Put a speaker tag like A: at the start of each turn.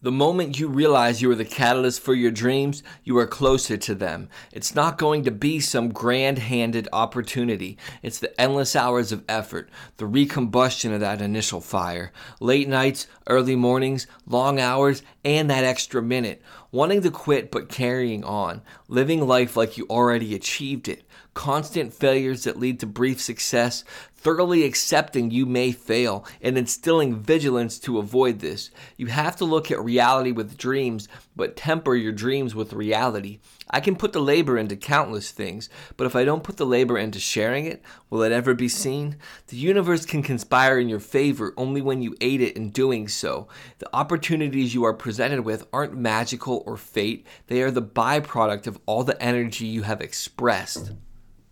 A: The moment you realize you are the catalyst for your dreams, you are closer to them. It's not going to be some grand handed opportunity. It's the endless hours of effort, the recombustion of that initial fire. Late nights, early mornings, long hours, and that extra minute. Wanting to quit but carrying on. Living life like you already achieved it. Constant failures that lead to brief success. Thoroughly accepting you may fail and instilling vigilance to avoid this. You have to look at reality with dreams, but temper your dreams with reality. I can put the labor into countless things, but if I don't put the labor into sharing it, will it ever be seen? The universe can conspire in your favor only when you aid it in doing so. The opportunities you are presented with aren't magical or fate, they are the byproduct of all the energy you have expressed.